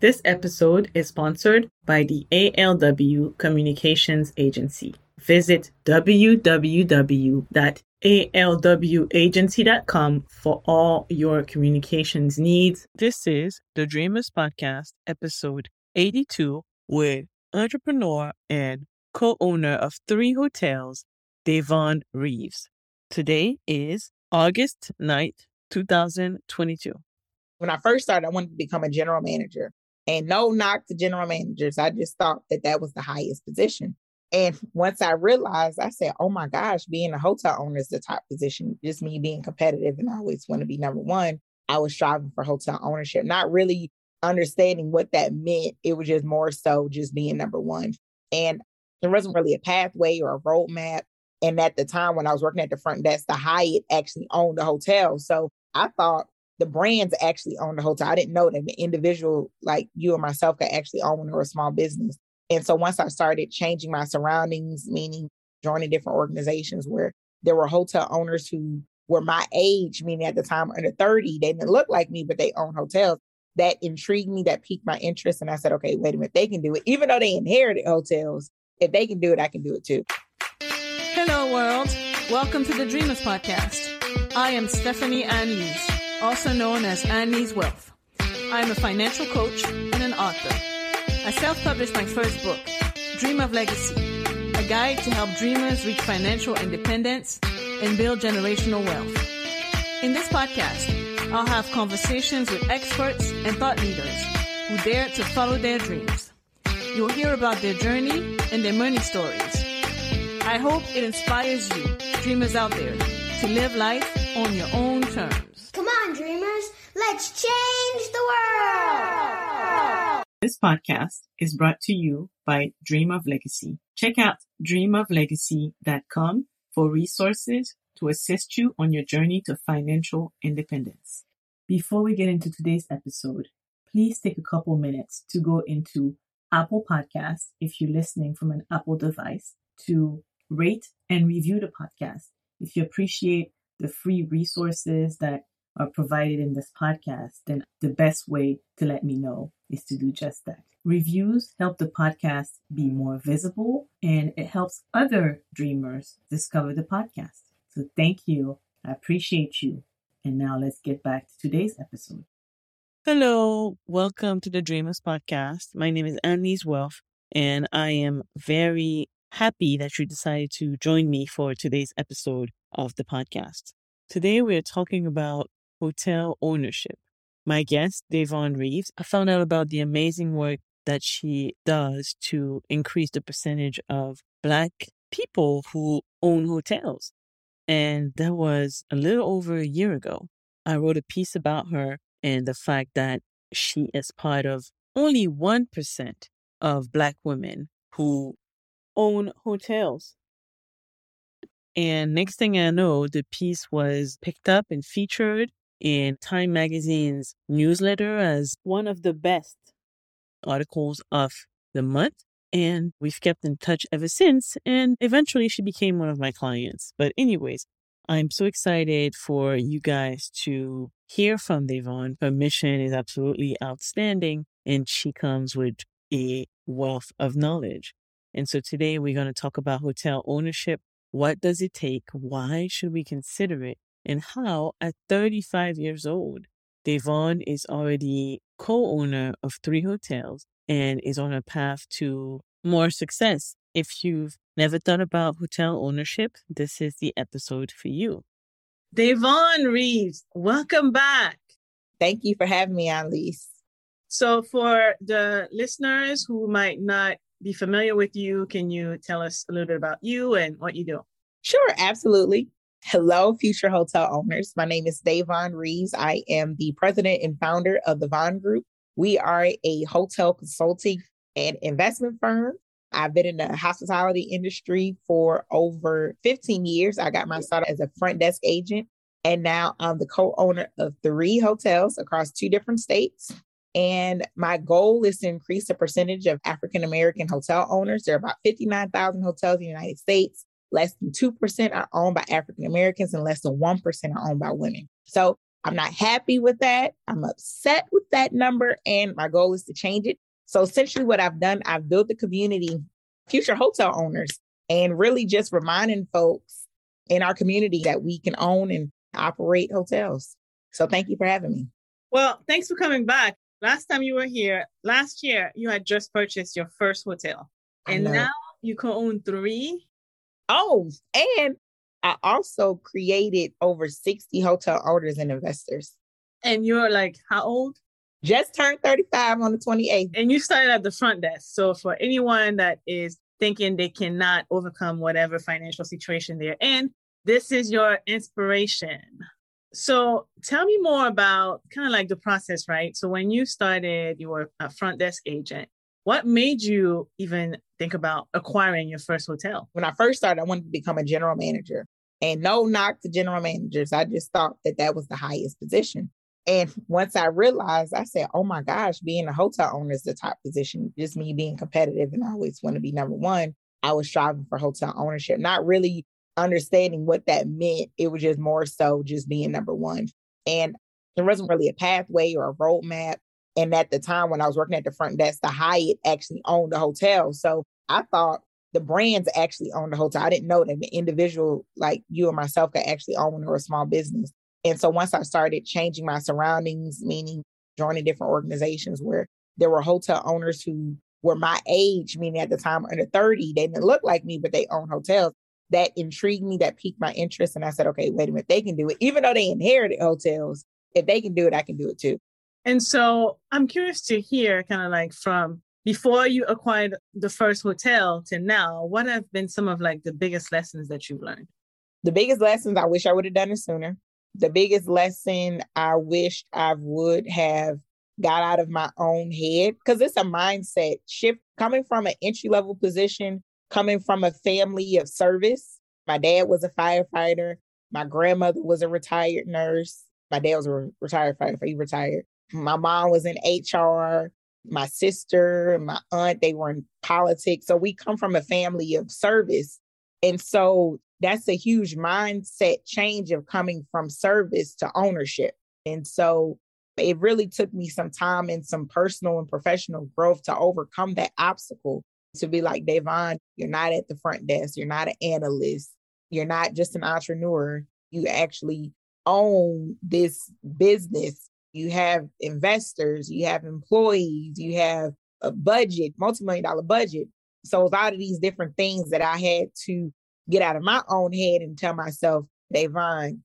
This episode is sponsored by the ALW Communications Agency. Visit www.alwagency.com for all your communications needs. This is the Dreamers Podcast, episode 82, with entrepreneur and co owner of three hotels, Davonne Reaves. Today is August 9th, 2022. When I first started, I wanted to become a general manager. And no knock to general managers. I just thought that that was the highest position. And once I realized, I said, oh my gosh, being a hotel owner is the top position. Just me being competitive and I always want to be number one. I was striving for hotel ownership, not really understanding what that meant. It was just more so just being number one. And there wasn't really a pathway or a roadmap. And at the time when I was working at the front desk, the Hyatt actually owned the hotel. So I thought the brands actually own the hotel. I didn't know that the individual like you and myself could actually own or a small business. And so once I started changing my surroundings, meaning joining different organizations where there were hotel owners who were my age, meaning at the time under 30, they didn't look like me, but they own hotels. That intrigued me, that piqued my interest. And I said, okay, wait a minute, they can do it. Even though they inherited hotels, if they can do it, I can do it too. Hello, world. Welcome to the Dreamers Podcast. I am Stephanie Ann Lees also known as Annie's Wealth. I'm a financial coach and an author. I self-published my first book, Dream of Legacy, a guide to help dreamers reach financial independence and build generational wealth. In this podcast, I'll have conversations with experts and thought leaders who dare to follow their dreams. You'll hear about their journey and their money stories. I hope it inspires you, dreamers out there, to live life on your own terms. Come on, dreamers, let's change the world! This podcast is brought to you by Dream of Legacy. Check out dreamoflegacy.com for resources to assist you on your journey to financial independence. Before we get into today's episode, please take a couple minutes to go into Apple Podcasts if you're listening from an Apple device to rate and review the podcast. If you appreciate the free resources that are provided in this podcast, then the best way to let me know is to do just that. Reviews help the podcast be more visible and it helps other dreamers discover the podcast. So thank you. I appreciate you. And now let's get back to today's episode. Hello, welcome to the Dreamers Podcast. My name is Annalise Wealth, and I am very happy that you decided to join me for today's episode of the podcast. Today, we're talking about hotel ownership. My guest, Davonne Reaves, I found out about the amazing work that she does to increase the percentage of Black people who own hotels. And that was a little over a year ago. I wrote a piece about her and the fact that she is part of only 1% of Black women who own hotels. And next thing I know, the piece was picked up and featured in Time Magazine's newsletter as one of the best articles of the month. And we've kept in touch ever since. And eventually she became one of my clients. But, anyways, I'm so excited for you guys to hear from Davonne. Her mission is absolutely outstanding, and she comes with a wealth of knowledge. And so today we're going to talk about hotel ownership. What does it take? Why should we consider it? And how at 35 years old, Davonne is already co-owner of three hotels and is on a path to more success. If you've never thought about hotel ownership, this is the episode for you. Davonne Reaves, welcome back. Thank you for having me Annalise. So, for the listeners who might not be familiar with you, can you tell us a little bit about you and what you do? Sure, absolutely. Hello, future hotel owners. My name is Davonne Reaves. I am the president and founder of the Vonne Group. We are a hotel consulting and investment firm. I've been in the hospitality industry for over 15 years. I got my start as a front desk agent, and now I'm the co owner of three hotels across two different states. And my goal is to increase the percentage of African American hotel owners. There are about 59,000 hotels in the United States less than 2% are owned by African Americans and less than 1% are owned by women. So I'm not happy with that. I'm upset with that number, and my goal is to change it. So essentially, what I've done, I've built the community, future hotel owners, and really just reminding folks in our community that we can own and operate hotels. So thank you for having me. Well, thanks for coming back. Last time you were here, last year, you had just purchased your first hotel. And now you co own three. Oh, and I also created over 60 hotel owners and investors. And you're like, how old? Just turned 35 on the 28th. And you started at the front desk. So for anyone that is thinking they cannot overcome whatever financial situation they're in, this is your inspiration. So tell me more about kind of like the process, right? So when you started, you were a front desk agent. What made you even think about acquiring your first hotel? When I first started, I wanted to become a general manager. And no knock to general managers. I just thought that that was the highest position. And once I realized, I said, oh my gosh, being a hotel owner is the top position. Just me being competitive and I always want to be number one. I was striving for hotel ownership, not really understanding what that meant. It was just more so just being number one. And there wasn't really a pathway or a roadmap. And at the time when I was working at the front desk, the Hyatt actually owned the hotel. So I thought the brands actually owned the hotel. I didn't know that the individual like you and myself could actually own or a small business. And so once I started changing my surroundings, meaning joining different organizations where there were hotel owners who were my age, meaning at the time under 30, they didn't look like me, but they own hotels. That intrigued me, that piqued my interest. And I said, okay, wait a minute, they can do it. Even though they inherited hotels, if they can do it, I can do it too. And so I'm curious to hear kind of like from before you acquired the first hotel to now, what have been some of like the biggest lessons that you've learned? The biggest lessons I wish I would have done it sooner. The biggest lesson I wished I would have got out of my own head because it's a mindset shift coming from an entry level position, coming from a family of service. My dad was a firefighter. My grandmother was a retired nurse. My dad was a retired firefighter. He retired. My mom was in HR. My sister, my aunt, they were in politics. So we come from a family of service. And so that's a huge mindset change of coming from service to ownership. And so it really took me some time and some personal and professional growth to overcome that obstacle to be like, Davonne, you're not at the front desk, you're not an analyst, you're not just an entrepreneur. You actually own this business you have investors, you have employees, you have a budget, multi-million dollar budget. So a lot of these different things that I had to get out of my own head and tell myself, Davonne,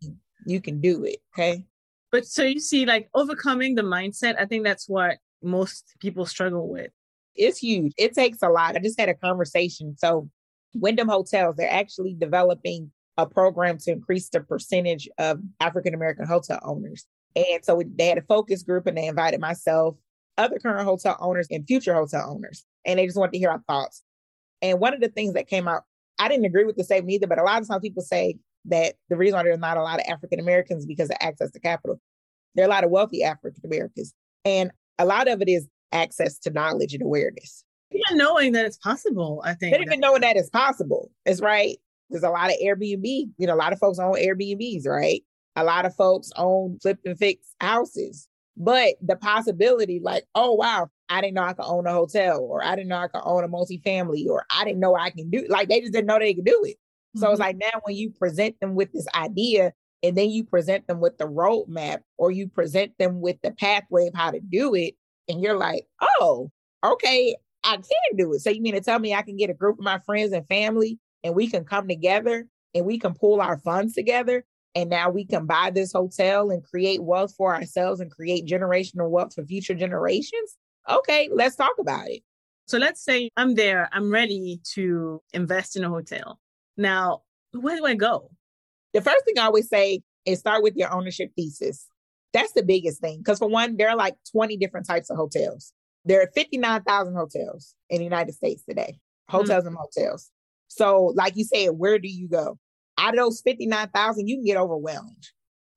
you can do it. Okay. But so you see, like overcoming the mindset, I think that's what most people struggle with. It's huge. It takes a lot. I just had a conversation. So Wyndham Hotels, they're actually developing a program to increase the percentage of African American hotel owners. And so they had a focus group and they invited myself, other current hotel owners, and future hotel owners. And they just wanted to hear our thoughts. And one of the things that came out, I didn't agree with the statement either, but a lot of times people say that the reason why there's not a lot of African Americans because of access to capital. There are a lot of wealthy African Americans. And a lot of it is access to knowledge and awareness. Even knowing that it's possible, I think. They even knowing that it's possible. It's right. There's a lot of Airbnb, you know, a lot of folks own Airbnbs, right? A lot of folks own flip and fix houses. But the possibility, like, oh, wow, I didn't know I could own a hotel, or I didn't know I could own a multifamily, or I didn't know I can do like they just didn't know they could do it. Mm-hmm. So it's mm-hmm. like now when you present them with this idea and then you present them with the roadmap or you present them with the pathway of how to do it, and you're like, oh, okay, I can do it. So you mean to tell me I can get a group of my friends and family and we can come together and we can pull our funds together and now we can buy this hotel and create wealth for ourselves and create generational wealth for future generations. Okay, let's talk about it. So let's say I'm there, I'm ready to invest in a hotel. Now, where do I go? The first thing I always say is start with your ownership thesis. That's the biggest thing. Because for one, there are like 20 different types of hotels. There are 59,000 hotels in the United States today, hotels mm-hmm. and motels. So, like you said, where do you go? Out of those 59,000, you can get overwhelmed.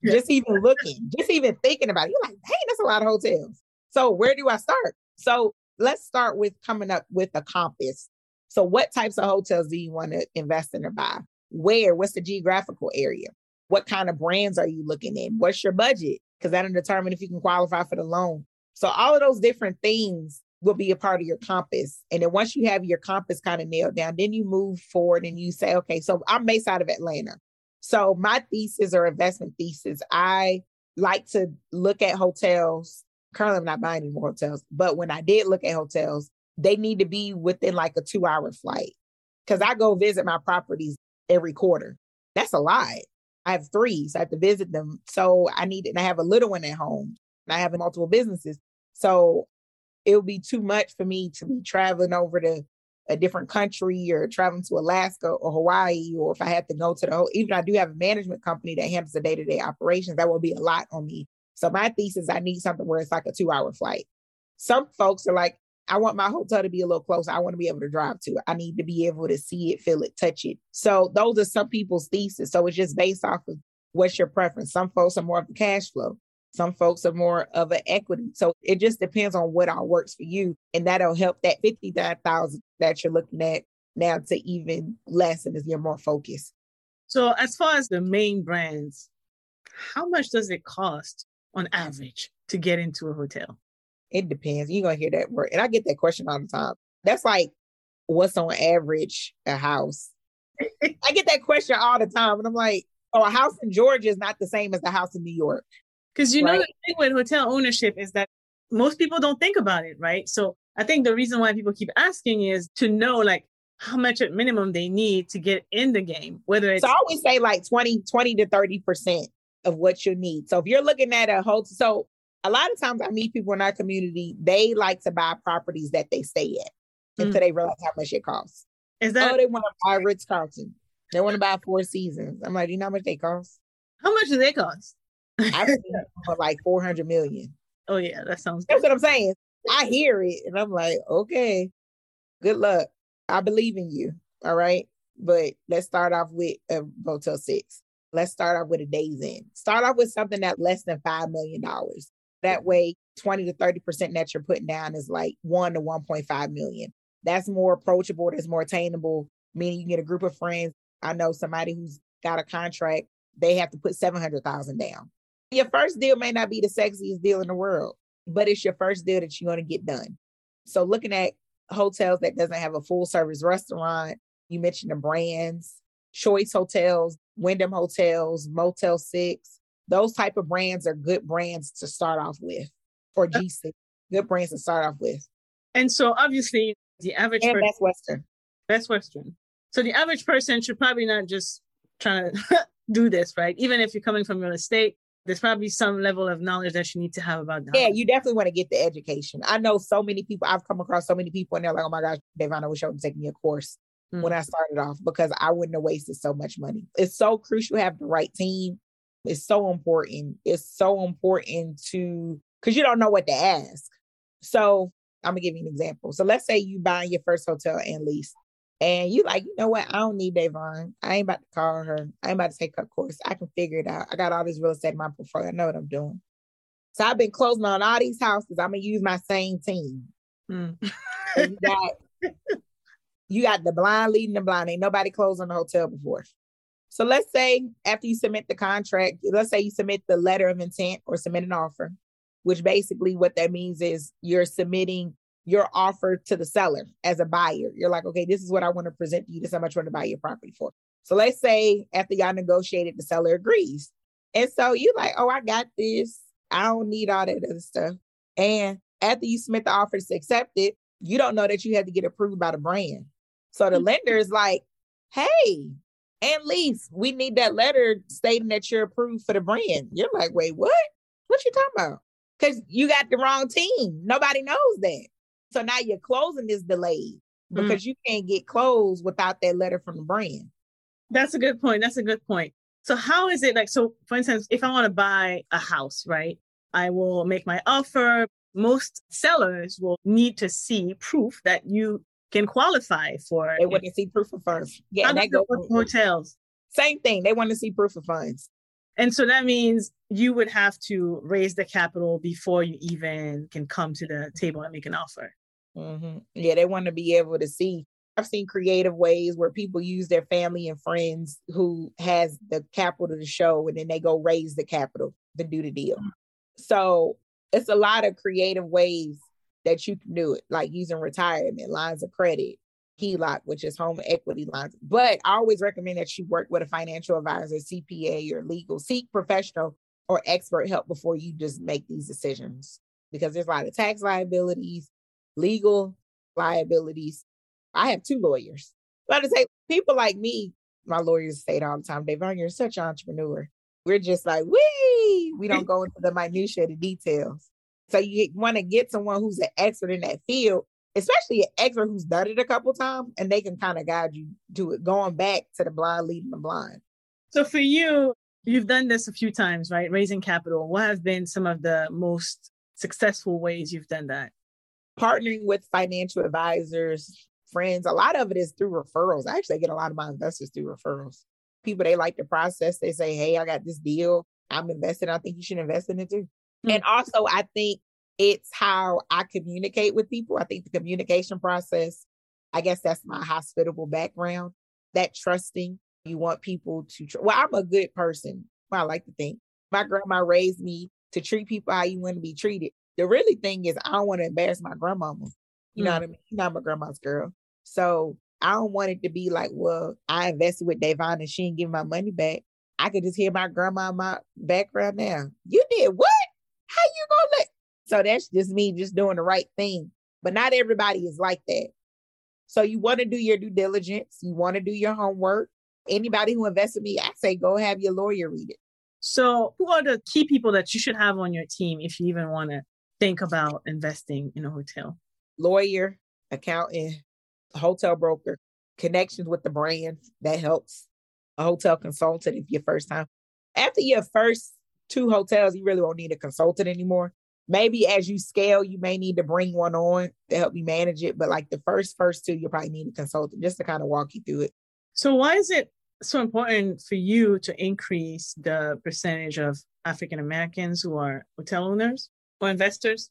Yeah. Just even looking, just even thinking about it, you're like, hey, that's a lot of hotels. So where do I start? So let's start with coming up with a compass. So what types of hotels do you want to invest in or buy? Where? What's the geographical area? What kind of brands are you looking in? What's your budget? because that'll determine if you can qualify for the loan. So all of those different things will be a part of your compass. And then once you have your compass kind of nailed down, then you move forward and you say, okay, so I'm based out of Atlanta. So my thesis or investment thesis, I like to look at hotels. Currently, I'm not buying any more hotels, but when I did look at hotels, they need to be within like a two hour flight because I go visit my properties every quarter. That's a lot. I have three, so I have to visit them. So I need, and I have a little one at home, and I have multiple businesses. So it would be too much for me to be traveling over to a different country or traveling to Alaska or Hawaii, or if I had to go to the whole, even I do have a management company that handles the day to day operations, that will be a lot on me. So my thesis, I need something where it's like a two hour flight. Some folks are like, I want my hotel to be a little closer. I want to be able to drive to it. I need to be able to see it, feel it, touch it. So those are some people's thesis. So it's just based off of what's your preference. Some folks are more of the cash flow. Some folks are more of an equity. So it just depends on what all works for you. And that'll help that 59,000 that you're looking at now to even lessen as you're more focused. So as far as the main brands, how much does it cost on average to get into a hotel? It depends. You're gonna hear that word. And I get that question all the time. That's like what's on average a house? I get that question all the time. And I'm like, oh, a house in Georgia is not the same as the house in New York. Because you right? know the thing with hotel ownership is that most people don't think about it, right? So I think the reason why people keep asking is to know like how much at minimum they need to get in the game, whether it's so I always say like 20, 20 to 30 percent of what you need. So if you're looking at a hotel, so a lot of times I meet people in our community, they like to buy properties that they stay at mm. until they realize how much it costs. Is that oh, they want to buy Ritz Carlton. They want to buy Four Seasons. I'm like, you know how much they cost? How much do they cost? I've for like 400 million. Oh yeah, that sounds That's what I'm saying. I hear it and I'm like, okay, good luck. I believe in you. All right. But let's start off with a Motel 6. Let's start off with a Days Inn. Start off with something that less than $5 million. That way, 20 to 30% that you're putting down is like 1 to 1.5 million. That's more approachable, that's more attainable, meaning you can get a group of friends. I know somebody who's got a contract, they have to put 700,000 down. Your first deal may not be the sexiest deal in the world, but it's your first deal that you're going to get done. So looking at hotels that doesn't have a full service restaurant, you mentioned the brands, Choice Hotels, Wyndham Hotels, Motel 6, those type of brands are good brands to start off with, or uh G6, good brands to start off with. And so obviously the average and person, Best Western. Best Western. So the average person should probably not just try to do this, right? Even if you're coming from real estate, there's probably some level of knowledge that you need to have about that. Yeah, you definitely want to get the education. I know so many people, I've come across so many people and they're like, oh my gosh, Davonne, I wish I would take me a course mm. when I started off because I wouldn't have wasted so much money. It's so crucial to have the right team. It's so important. It's so important to, because you don't know what to ask. So I'm gonna give you an example. So let's say you buy your first hotel and lease and you like, you know what? I don't need Davonne. I ain't about to call her. I ain't about to take her course. I can figure it out. I got all this real estate in my portfolio. I know what I'm doing. So I've been closing on all these houses. I'm gonna use my same team. Mm. you got you got the blind leading the blind. Ain't nobody closed on the hotel before. So let's say after you submit the contract, let's say you submit the letter of intent or submit an offer, which basically what that means is you're submitting your offer to the seller as a buyer. You're like, okay, this is what I want to present to you. This is how much I want to buy your property for. So let's say after y'all negotiated, the seller agrees. And so you're like, oh, I got this. I don't need all that other stuff. And after you submit the offer to accept it, you don't know that you had to get approved by the brand. So the mm-hmm. lender is like, hey, Annalise, we need that letter stating that you're approved for the brand. You're like, wait, what? What you talking about? Because you got the wrong team. Nobody knows that. So now your closing is delayed mm. because mm. you can't get closed without that letter from the brand. That's a good point. That's a good point. So how is it like so for instance, if I want to buy a house, right? I will make my offer. Most sellers will need to see proof that you can qualify for They want to see proof of funds. Yeah, that goes with hotels. Same thing. They want to see proof of funds. And so that means you would have to raise the capital before you even can come to the table and make an offer. Mm-hmm. Yeah, they want to be able to see. I've seen creative ways where people use their family and friends who has the capital to show, and then they go raise the capital to do the deal. So it's a lot of creative ways that you can do it, like using retirement, lines of credit, HELOC, which is home equity lines. But I always recommend that you work with a financial advisor, CPA, or legal, seek professional or expert help before you just make these decisions because there's a lot of tax liabilities, legal liabilities. I have two lawyers. But to say people like me, my lawyers say it all the time, Davonne, you're such an entrepreneur. We're just like, wee, we don't go into the minutia, the details. So you want to get someone who's an expert in that field, especially an expert who's done it a couple times, and they can kind of guide you to it, going back to the blind leading the blind. So for you, you've done this a few times, right? Raising capital. What have been some of the most successful ways you've done that? Partnering with financial advisors, friends. A lot of it is through referrals. I actually get a lot of my investors through referrals. People they like the process. They say, "Hey, I got this deal. I'm invested. I think you should invest in it too." Mm-hmm. And also, I think it's how I communicate with people. I think the communication process. I guess that's my hospitable background. That trusting. You want people to. Tr- well, I'm a good person. Well, I like to think my grandma raised me to treat people how you want to be treated. The really thing is, I don't want to embarrass my grandmama. You mm. know what I mean? She's not my grandma's girl. So I don't want it to be like, well, I invested with Davonne and she didn't give my money back. I could just hear my grandma in my background now. You did what? How you gonna let? So that's just me just doing the right thing. But not everybody is like that. So you want to do your due diligence. You want to do your homework. Anybody who invests in me, I say go have your lawyer read it. So who are the key people that you should have on your team if you even want to think about investing in a hotel? Lawyer, accountant, hotel broker, connections with the brand that helps, a hotel consultant if your first time. After your first two hotels, you really won't need a consultant anymore. Maybe as you scale, you may need to bring one on to help you manage it. But like the first first two, you probably need a consultant just to kind of walk you through it. So why is it so important for you to increase the percentage of African Americans who are hotel owners or investors?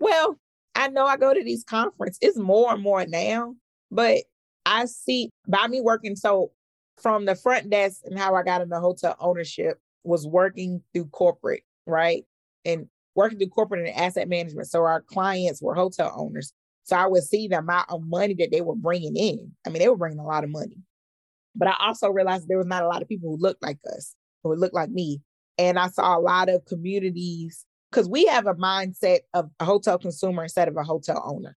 Well, I know I go to these conferences. It's more and more now, but I see by me working so from the front desk and how I got into hotel ownership was working through corporate, right? And working through corporate and asset management. So our clients were hotel owners. So I would see the amount of money that they were bringing in. I mean, they were bringing a lot of money. But I also realized there was not a lot of people who looked like us, who looked like me. And I saw a lot of communities because we have a mindset of a hotel consumer instead of a hotel owner.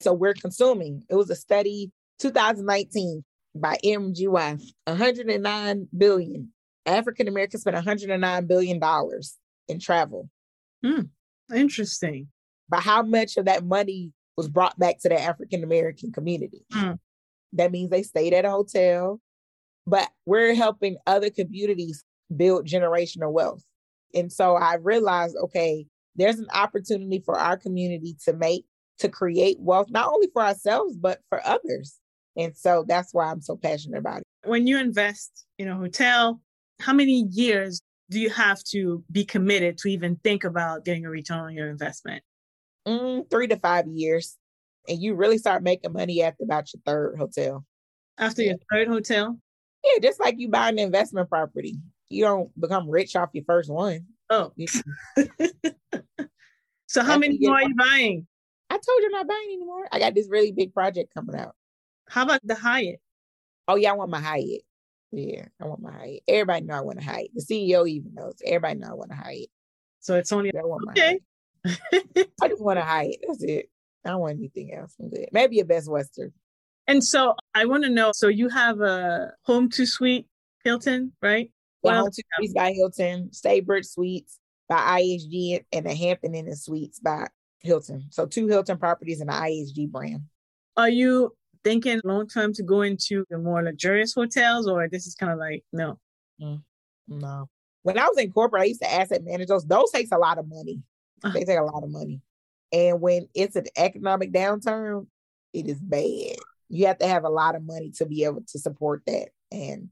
So we're consuming. It was a study 2019 by MMGY, 109 billion. African Americans spent 109 billion dollars in travel. Hmm. Interesting. But how much of that money was brought back to the African American community? Hmm. That means they stayed at a hotel, but we're helping other communities build generational wealth. And so I realized, okay, there's an opportunity for our community to make, to create wealth, not only for ourselves, but for others. And so that's why I'm so passionate about it. When you invest in a hotel, how many years do you have to be committed to even think about getting a return on your investment? Mm, three to five years. And you really start making money after about your third hotel. After yeah. your third hotel? Yeah, just like you buy an investment property you don't become rich off your first one. Oh. so how many more are you buying? I told you I'm not buying anymore. I got this really big project coming out. How about the Hyatt? Oh yeah, I want my Hyatt. Yeah, I want my Hyatt. Everybody know I want a Hyatt. The CEO even knows. Everybody know I want a Hyatt. So it's only I want okay. I just want a Hyatt. That's it. I don't want anything else. I'm good. Maybe a Best Western. And so I want to know. So you have a Home2Suite Hilton, right? Well, Two Suites by Hilton, Staybridge Suites by IHG, and the Hampton Inn and Suites by Hilton. So two Hilton properties and the IHG brand. Are you thinking long term to go into the more luxurious hotels, or this is kind of like no? Mm, no. When I was in corporate, I used to asset manage those. Those takes a lot of money. Uh-huh. They take a lot of money. And when it's an economic downturn, it is bad. You have to have a lot of money to be able to support that. And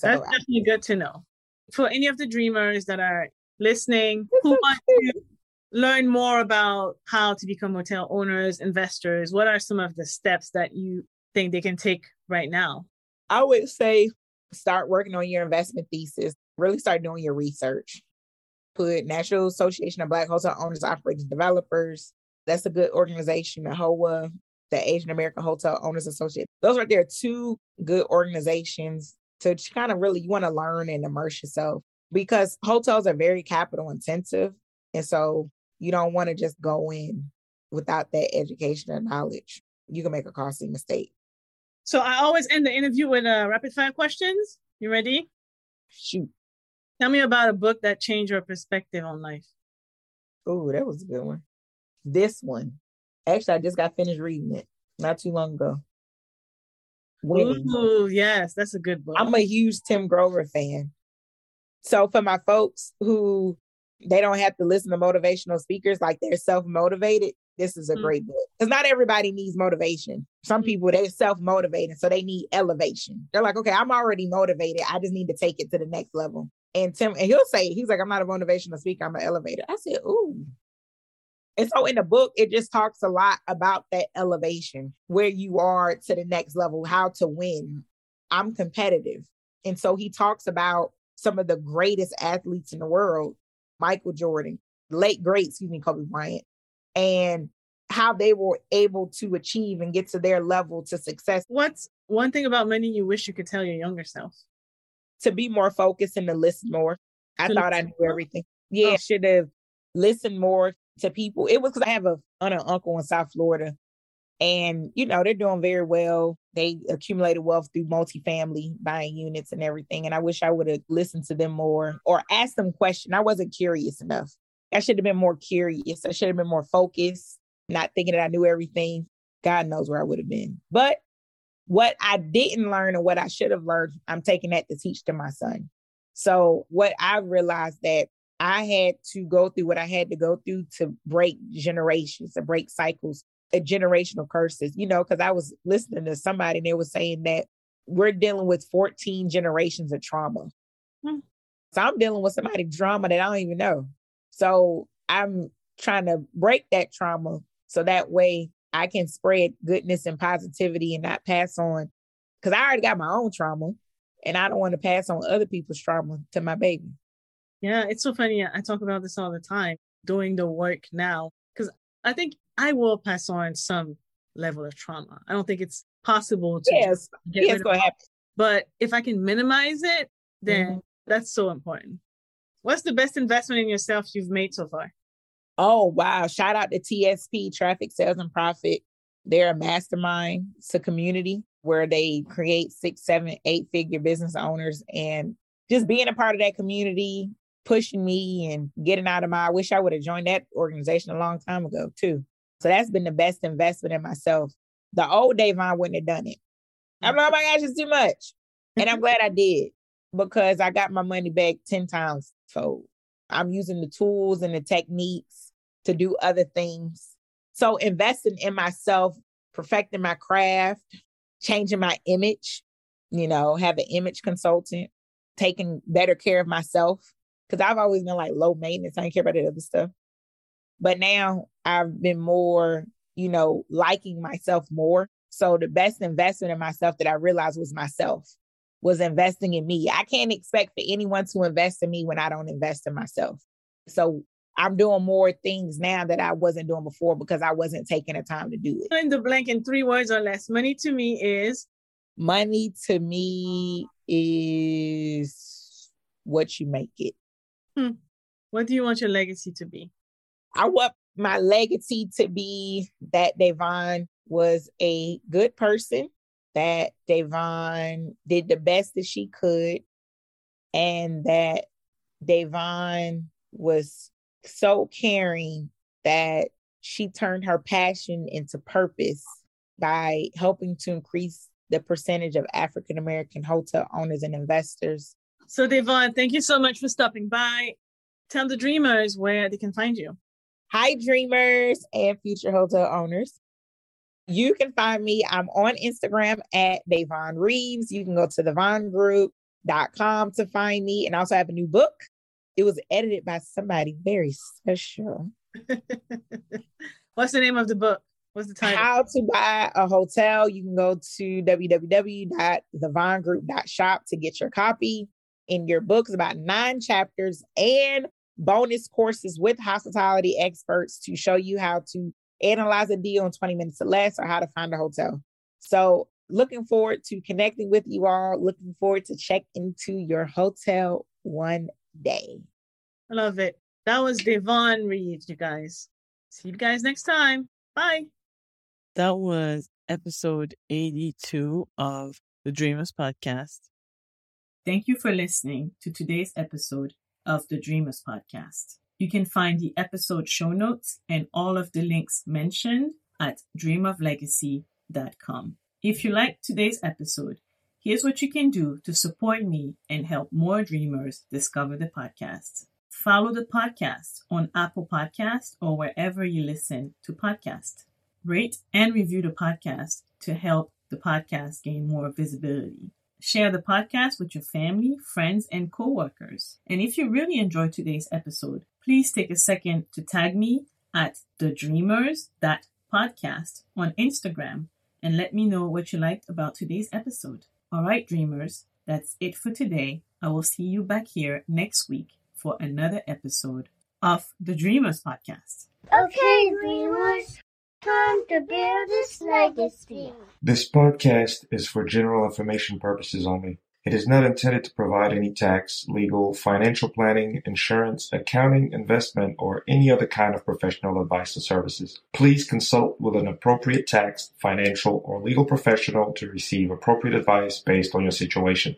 That's definitely good to know. For any of the dreamers that are listening who want to learn more about how to become hotel owners, investors, what are some of the steps that you think they can take right now? I would say start working on your investment thesis, really start doing your research. put National Association of Black Hotel Owners, Operators, Developers. That's a good organization. The AAHOA, the Asian American Hotel Owners Association. Those right there are two good organizations to kind of really you want to learn and immerse yourself because hotels are very capital intensive. And so you don't want to just go in without that education and knowledge. You can make a costly mistake. So I always end the interview with uh, rapid fire questions. You ready? Shoot. Tell me about a book that changed your perspective on life. Oh, that was a good one. This one. Actually, I just got finished reading it not too long ago. Winning. Ooh, yes, that's a good book. I'm a huge Tim Grover fan. So for my folks who they don't have to listen to motivational speakers like they're self-motivated, this is a mm-hmm. great book. Because not everybody needs motivation. Some mm. people they're self-motivated, so they need elevation. They're like, okay, I'm already motivated. I just need to take it to the next level. And Tim, and he'll say, he's like, I'm not a motivational speaker, I'm an elevator. I said, ooh. And so in the book, it just talks a lot about that elevation, where you are to the next level, how to win. I'm competitive. And so he talks about some of the greatest athletes in the world, Michael Jordan, late great, excuse me, Kobe Bryant, and how they were able to achieve and get to their level to success. What's one thing about money you wish you could tell your younger self? To be more focused and to listen more. I to thought I knew more? everything. Yeah, oh. should have listened more to people. It was because I have a an uncle in South Florida, and you know they're doing very well. They accumulated wealth through multifamily buying units and everything. And I wish I would have listened to them more or asked them questions. I wasn't curious enough. I should have been more curious. I should have been more focused, not thinking that I knew everything. God knows where I would have been. But what I didn't learn and what I should have learned, I'm taking that to teach to my son. So what I realized that I had to go through what I had to go through to break generations, to break cycles, a generational curses, you know, because I was listening to somebody and they were saying that we're dealing with 14 generations of trauma. Hmm. So I'm dealing with somebody drama that I don't even know. So I'm trying to break that trauma so that way I can spread goodness and positivity and not pass on because I already got my own trauma and I don't want to pass on other people's trauma to my baby. Yeah, it's so funny. I talk about this all the time doing the work now because I think I will pass on some level of trauma. I don't think it's possible to yes, yes, go ahead. But if I can minimize it, then mm-hmm. that's so important. What's the best investment in yourself you've made so far? Oh, wow. Shout out to TSP, Traffic Sales and Profit. They're a mastermind. It's a community where they create six, seven, eight figure business owners. And just being a part of that community, pushing me and getting out of my, I wish I would have joined that organization a long time ago, too. So that's been the best investment in myself. The old Davonne wouldn't have done it. I'm like, oh my gosh, it's too much. And I'm glad I did because I got my money back 10 times fold. I'm using the tools and the techniques to do other things. So investing in myself, perfecting my craft, changing my image, you know, have an image consultant, taking better care of myself. Cause I've always been like low maintenance. I didn't care about the other stuff. But now I've been more, you know, liking myself more. So the best investment in myself that I realized was myself was investing in me. I can't expect for anyone to invest in me when I don't invest in myself. So I'm doing more things now that I wasn't doing before because I wasn't taking the time to do it. In the blank in three words or less, money to me is money to me is what you make it. Hmm. What do you want your legacy to be? I want my legacy to be that Davonne was a good person, that Davonne did the best that she could, and that Davonne was so caring that she turned her passion into purpose by helping to increase the percentage of African American hotel owners and investors. So, Davonne, thank you so much for stopping by. Tell the dreamers where they can find you. Hi, dreamers and future hotel owners. You can find me. I'm on Instagram at Davonne Reaves. You can go to thevongroup.com to find me and I also have a new book. It was edited by somebody very special. What's the name of the book? What's the title? How to buy a hotel. You can go to www.thevongroup.shop to get your copy. In your books, about nine chapters and bonus courses with hospitality experts to show you how to analyze a deal in 20 minutes or less or how to find a hotel. So, looking forward to connecting with you all. Looking forward to check into your hotel one day. I love it. That was Davonne Reed, you guys. See you guys next time. Bye. That was episode 82 of the Dreamers Podcast. Thank you for listening to today's episode of the Dreamers Podcast. You can find the episode show notes and all of the links mentioned at dreamoflegacy.com. If you liked today's episode, here's what you can do to support me and help more dreamers discover the podcast. Follow the podcast on Apple Podcast or wherever you listen to podcasts. Rate and review the podcast to help the podcast gain more visibility. Share the podcast with your family, friends, and coworkers. And if you really enjoyed today's episode, please take a second to tag me at the dreamers podcast on Instagram and let me know what you liked about today's episode. All right, dreamers, that's it for today. I will see you back here next week for another episode of the Dreamers Podcast. Okay, dreamers, time to build this legacy. This podcast is for general information purposes only. It is not intended to provide any tax, legal, financial planning, insurance, accounting, investment, or any other kind of professional advice or services. Please consult with an appropriate tax, financial, or legal professional to receive appropriate advice based on your situation.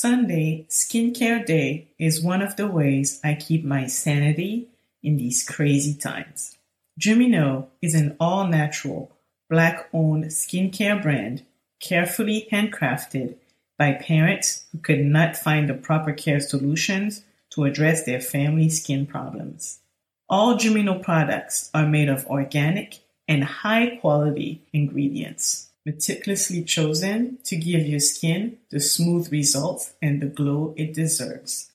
Sunday, Skincare Day, is one of the ways I keep my sanity in these crazy times. Jumino is an all natural, black owned skincare brand carefully handcrafted by parents who could not find the proper care solutions to address their family skin problems. All Jumino products are made of organic and high quality ingredients, meticulously chosen to give your skin the smooth results and the glow it deserves.